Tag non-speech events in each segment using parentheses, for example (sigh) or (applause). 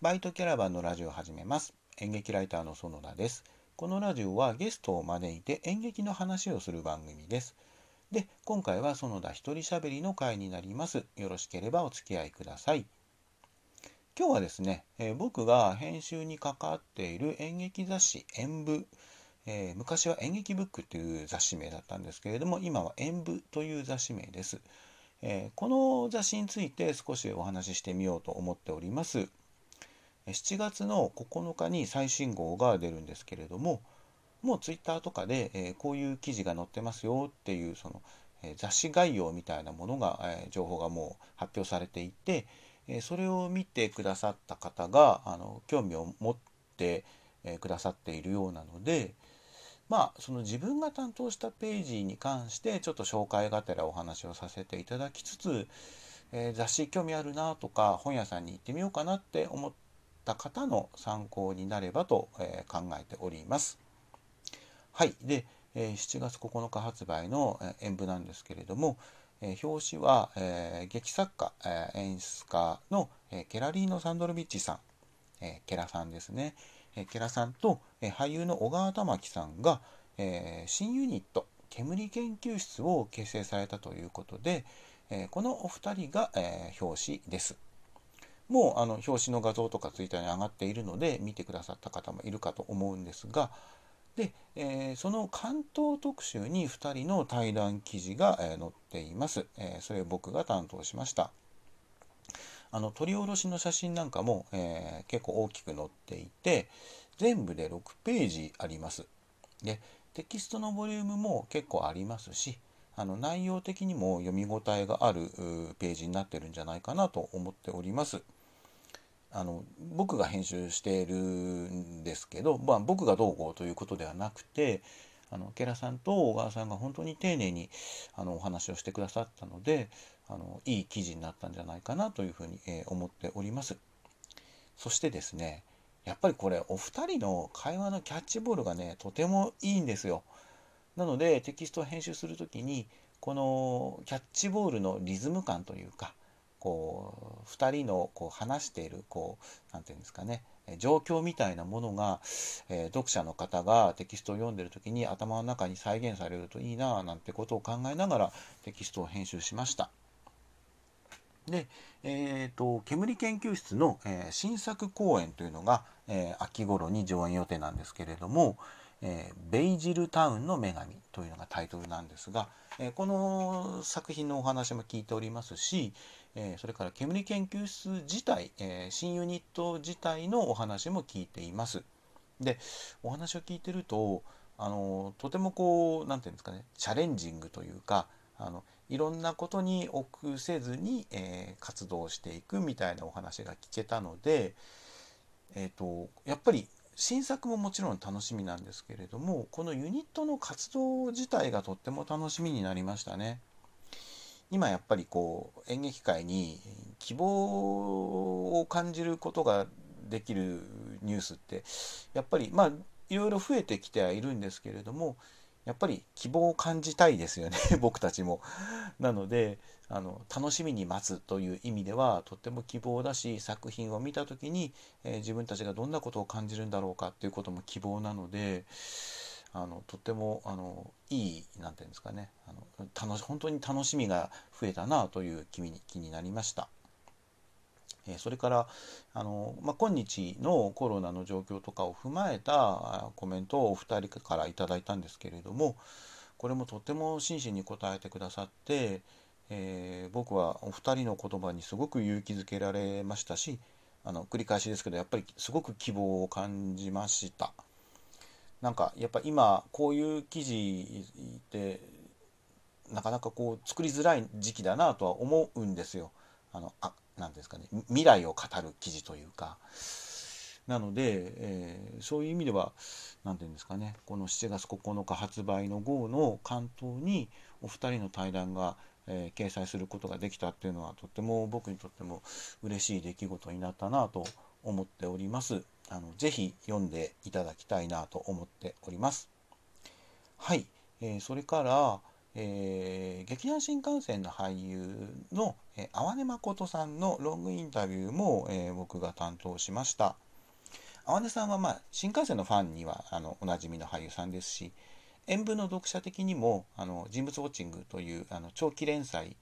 バイトキャラバンのラジオを始めます。演劇ライターの園田です。このラジオはゲストを招いて演劇の話をする番組です。で、今回は園田一人喋りの回になります。よろしければお付き合いください。今日はですね、えー、僕が編集に関わっている演劇雑誌演舞、えー、昔は演劇ブックという雑誌名だったんですけれども、今は演舞という雑誌名です。えー、この雑誌について少しお話ししてみようと思っております。7月の9日に最新号が出るんですけれどももうツイッターとかで、えこういう記事が載ってますよっていうその、え雑誌概要みたいなものが、え情報がもう発表されていて、えそれを見てくださった方があの興味を持って、えくださっているようなのでまあその自分が担当したページに関してちょっと紹介がてらお話をさせていただきつつ、え雑誌興味あるなとか本屋さんに行ってみようかなって思ってった方の参考になればと、え考えております。はい。で、え7月9日発売の演舞なんですけれども、え表紙は、え劇作家、え演出家の、えケラリーノ・サンドロビッチさん、えケラさんですね。えケラさんと、え俳優の小川玉樹さんが、え新ユニット、煙研究室を結成されたということで、えこのお二人が、え表紙です。もうあの表紙の画像とかツイッターに上がっているので見てくださった方もいるかと思うんですがで、えー、その関東特集に2人の対談記事が、えー、載っています、えー、それを僕が担当しました。あの撮り下ろしの写真なんかも、え結構大きく載っていて全部で6ページあります。でテキストのボリュームも結構ありますしあの内容的にも読み応えがあるページになってるんじゃないかなと思っております。あの僕が編集しているんですけど、まあ、僕がどうこうということではなくてあのケラさんと小川さんが本当に丁寧にあのお話をしてくださったのであのいい記事になったんじゃないかなというふうに、えー、思っております。そしてですねやっぱりこれお二人の会話のキャッチボールがねとてもいいんですよ。なのでテキストを編集する時にこのキャッチボールのリズム感というかこう2人のこう話しているこう何て言うんですかね状況みたいなものが、えー、読者の方がテキストを読んでる時に頭の中に再現されるといいななんてことを考えながらテキストを編集しました。で、えーと、煙研究室の、えー、新作公演というのが、えー、秋頃に上演予定なんですけれども、えー、ベイジルタウンの女神というのがタイトルなんですが、え、この作品のお話も聞いておりますし、え、それから煙研究室自体、え新ユニット自体のお話も聞いています。でお話を聞いてるとあのとてもこう何て言うんですかねチャレンジングというかあのいろんなことに臆せずに、え活動していくみたいなお話が聞けたので、えーとやっぱり新作ももちろん楽しみなんですけれどもこのユニットの活動自体がとっても楽しみになりましたね。今やっぱりこう演劇界に希望を感じることができるニュースってやっぱりまあいろいろ増えてきてはいるんですけれどもやっぱり希望を感じたいですよね (laughs) 僕たちも。なのであの楽しみに待つという意味ではとっても希望だし作品を見た時に、えー、自分たちがどんなことを感じるんだろうかっていうことも希望なのであのとってもあのいい何て言うんですかねあの楽し本当に楽しみが増えたなという気に気になりました。それからあの、まあ、今日のコロナの状況とかを踏まえたコメントをお二人から頂いたんですけれどもこれもとても真摯に答えてくださってえー、僕はお二人の言葉にすごく勇気づけられましたしあの繰り返しですけどやっぱりすごく希望を感じました。なんかやっぱ今こういう記事ってなかなかこう作りづらい時期だなとは思うんですよ。あのあなんですかね未来を語る記事というかなので、えー、そういう意味では何て言うんですかねこの7月9日発売の号の関東にお二人の対談がえー、掲載することができたっていうのはとっても僕にとっても嬉しい出来事になったなと思っております。あのぜひ読んでいただきたいなと思っております。はい、えー、それから、えー、劇団新幹線の俳優の、えー、淡根誠さんのロングインタビューも、えー、僕が担当しました。淡根さんは、まあ、新幹線のファンにはあのおなじみの俳優さんですし、演舞の読者的にもあの人物ウォッチングというあの長期連載、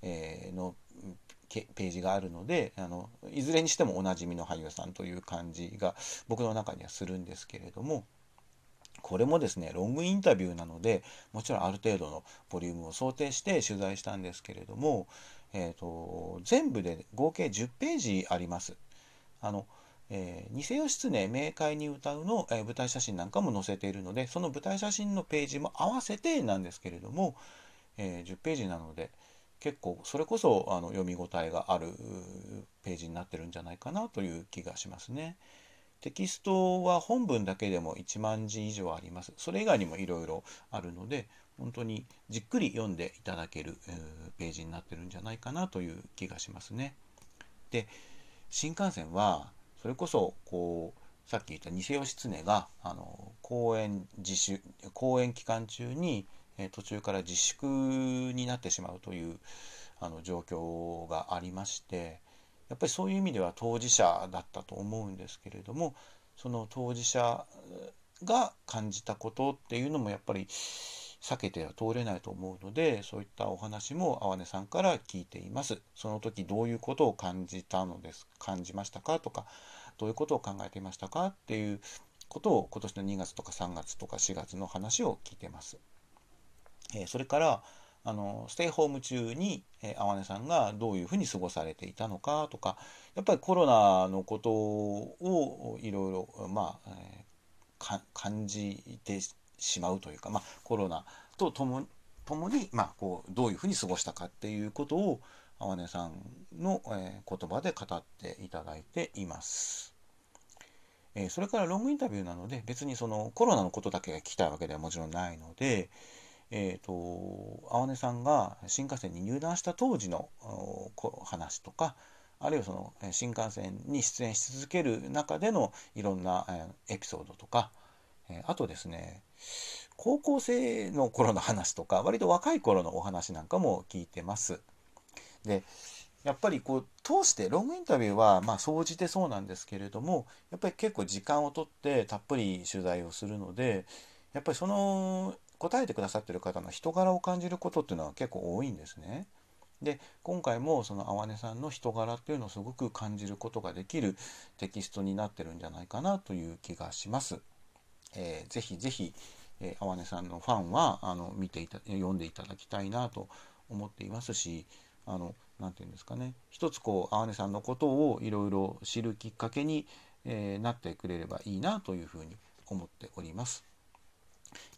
えー、のページがあるのであのいずれにしてもおなじみの俳優さんという感じが僕の中にはするんですけれどもこれもですねロングインタビューなのでもちろんある程度のボリュームを想定して取材したんですけれども、えーと、全部で合計10ページあります。あのえー、偽義経明快に歌うの、えー、舞台写真なんかも載せているのでその舞台写真のページも合わせてなんですけれども、えー、10ページなので結構それこそあの読み応えがあるページになってるんじゃないかなという気がしますね。テキストは本文だけでも1万字以上あります。それ以外にもいろいろあるので、本当にじっくり読んでいただけるページになってるんじゃないかなという気がしますね。で、新幹線は、それこそ、こう、さっき言った偽義経が、あの、公演自主、公演期間中に、え途中から自粛になってしまうという、あの、状況がありまして、やっぱりそういう意味では当事者だったと思うんですけれどもその当事者が感じたことっていうのもやっぱり避けては通れないと思うのでそういったお話も淡根さんから聞いています。その時どういうことを感じたのです感じましたかとかどういうことを考えていましたかっていうことを今年の2月とか3月とか4月の話を聞いてます、えー、それからあのステイホーム中に、えー、淡根さんがどういうふうに過ごされていたのかとかやっぱりコロナのことをいろいろま、え、感じてしまうというか、まあ、コロナとともともに、まあ、こうどういうふうに過ごしたかっていうことを淡根さんの、えー、言葉で語っていただいています。えそれからロングインタビューなので別にそのコロナのことだけが聞きたいわけではもちろんないので、えーと、淡根さんが新幹線に入団した当時の話とかあるいはその新幹線に出演し続ける中でのいろんなエピソードとかあとですね高校生の頃の話とか割と若い頃のお話なんかも聞いてます。でやっぱりこう通してロングインタビューはまあ総じてそうなんですけれどもやっぱり結構時間をとってたっぷり取材をするのでやっぱりその答えてくださってる方の人柄を感じることっていうのは結構多いんですね。で今回もその淡根さんの人柄っていうのをすごく感じることができるテキストになってるんじゃないかなという気がします。えー、ぜひぜひ、えー、淡根さんのファンはあの見ていた読んでいただきたいなと思っていますしあの何て言うんですかね一つこう淡根さんのことをいろいろ知るきっかけに、えー、なってくれればいいなというふうに思っております。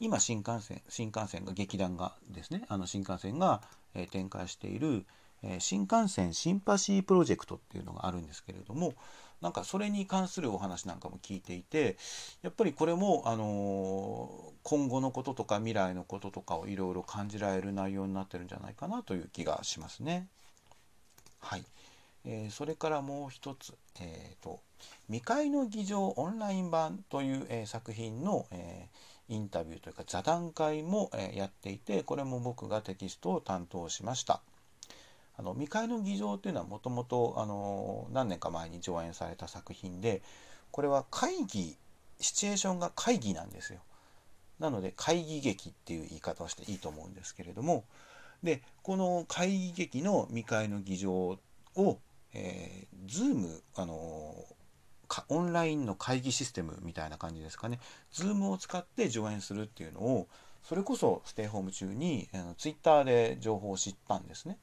今新幹線新幹線が劇団がですねあの新幹線が、え、展開している、え、新幹線シンパシープロジェクトっていうのがあるんですけれどもなんかそれに関するお話なんかも聞いていてやっぱりこれも、あの、今後のこととか未来のこととかをいろいろ感じられる内容になってるんじゃないかなという気がしますね。はい、えー、それからもう一つ、えーと「未開の議場オンライン版」という、えー、作品の、えーインタビューというか座談会も、やっていてこれも僕がテキストを担当しました。あの未開の議場というのはもともと何年か前に上演された作品でこれは会議シチュエーションが会議なんですよ。なので会議劇っていう言い方をしていいと思うんですけれどもでこの会議劇の未開の議場を、えー、Zoom あのオンラインの会議システムみたいな感じですかね、Zoom を使って上演するっていうのを、それこそステイホーム中にあの Twitter で情報を知ったんですね。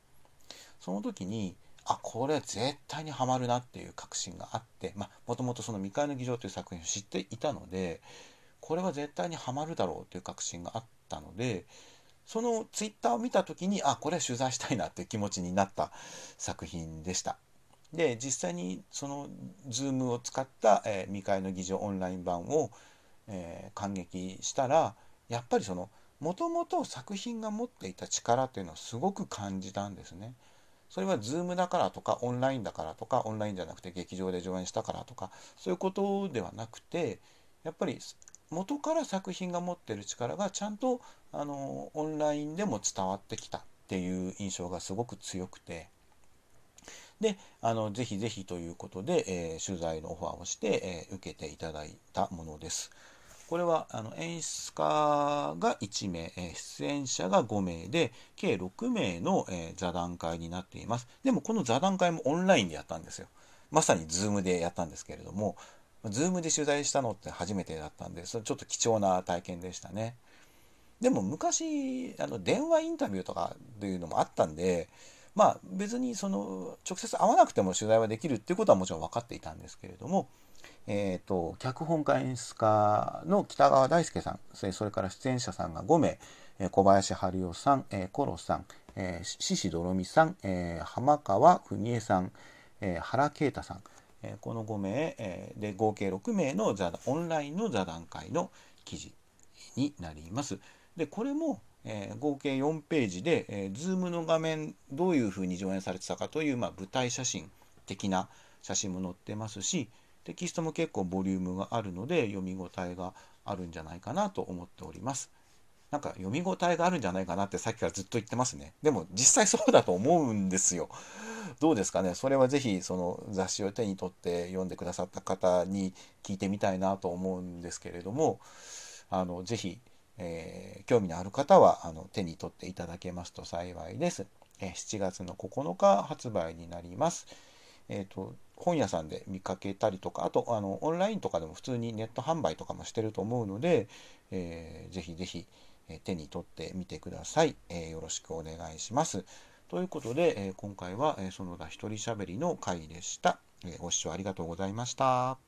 その時に、あ、これ絶対にハマるなっていう確信があって、まあ、もともとその未開の議場という作品を知っていたので、これは絶対にハマるだろうという確信があったので、そのツイッターを見た時に、あ、これは取材したいなっていう気持ちになった作品でした。で実際にその Zoom を使った、えー、未開の議場オンライン版を、えー、感激したらやっぱりそのもともと作品が持っていた力っていうのをすごく感じたんですね。それは Zoom だからとかオンラインだからとかオンラインじゃなくて劇場で上演したからとかそういうことではなくてやっぱり元から作品が持ってる力がちゃんとあのオンラインでも伝わってきたっていう印象がすごく強くてであのぜひぜひということで、えー、取材のオファーをして、えー、受けていただいたものです。これはあの演出家が1名、出演者が5名で計6名の、え座談会になっています。でもこの座談会もオンラインでやったんですよ。まさに Zoom でやったんですけれども、Zoom で取材したのって初めてだったんで、それちょっと貴重な体験でしたね。でも昔、あの電話インタビューとかっていうのもあったんで、まあ別にその直接会わなくても取材はできるっていうことはもちろん分かっていたんですけれども、えーと、脚本家演出家の北川大輔さんそれから出演者さんが5名小林春代さん、えー、コロさん、え、獅子どろみさん、えー、浜川文江さん、えー、原啓太さん、えー、この5名、えー、で合計6名の座オンラインの座談会の記事になります。でこれも、えー、合計4ページで、えー、Zoom の画面どういうふうに上演されてたかという、まあ、舞台写真的な写真も載ってますしテキストも結構ボリュームがあるので読み応えがあるんじゃないかなと思っております。なんか読み応えがあるんじゃないかなってさっきからずっと言ってますね。でも実際そうだと思うんですよ。どうですかね？それはぜひその雑誌を手に取って読んでくださった方に聞いてみたいなと思うんですけれどもあのぜひ、えー、興味のある方はあの手に取っていただけますと幸いです。え7月の9日発売になります。えーと本屋さんで見かけたりとかあとあのオンラインとかでも普通にネット販売とかもしてると思うので、えー、ぜひぜひ、え手に取ってみてください、えー、よろしくお願いします。ということで、えー、今回は、え園田一人しゃべりの回でした、えご視聴ありがとうございました。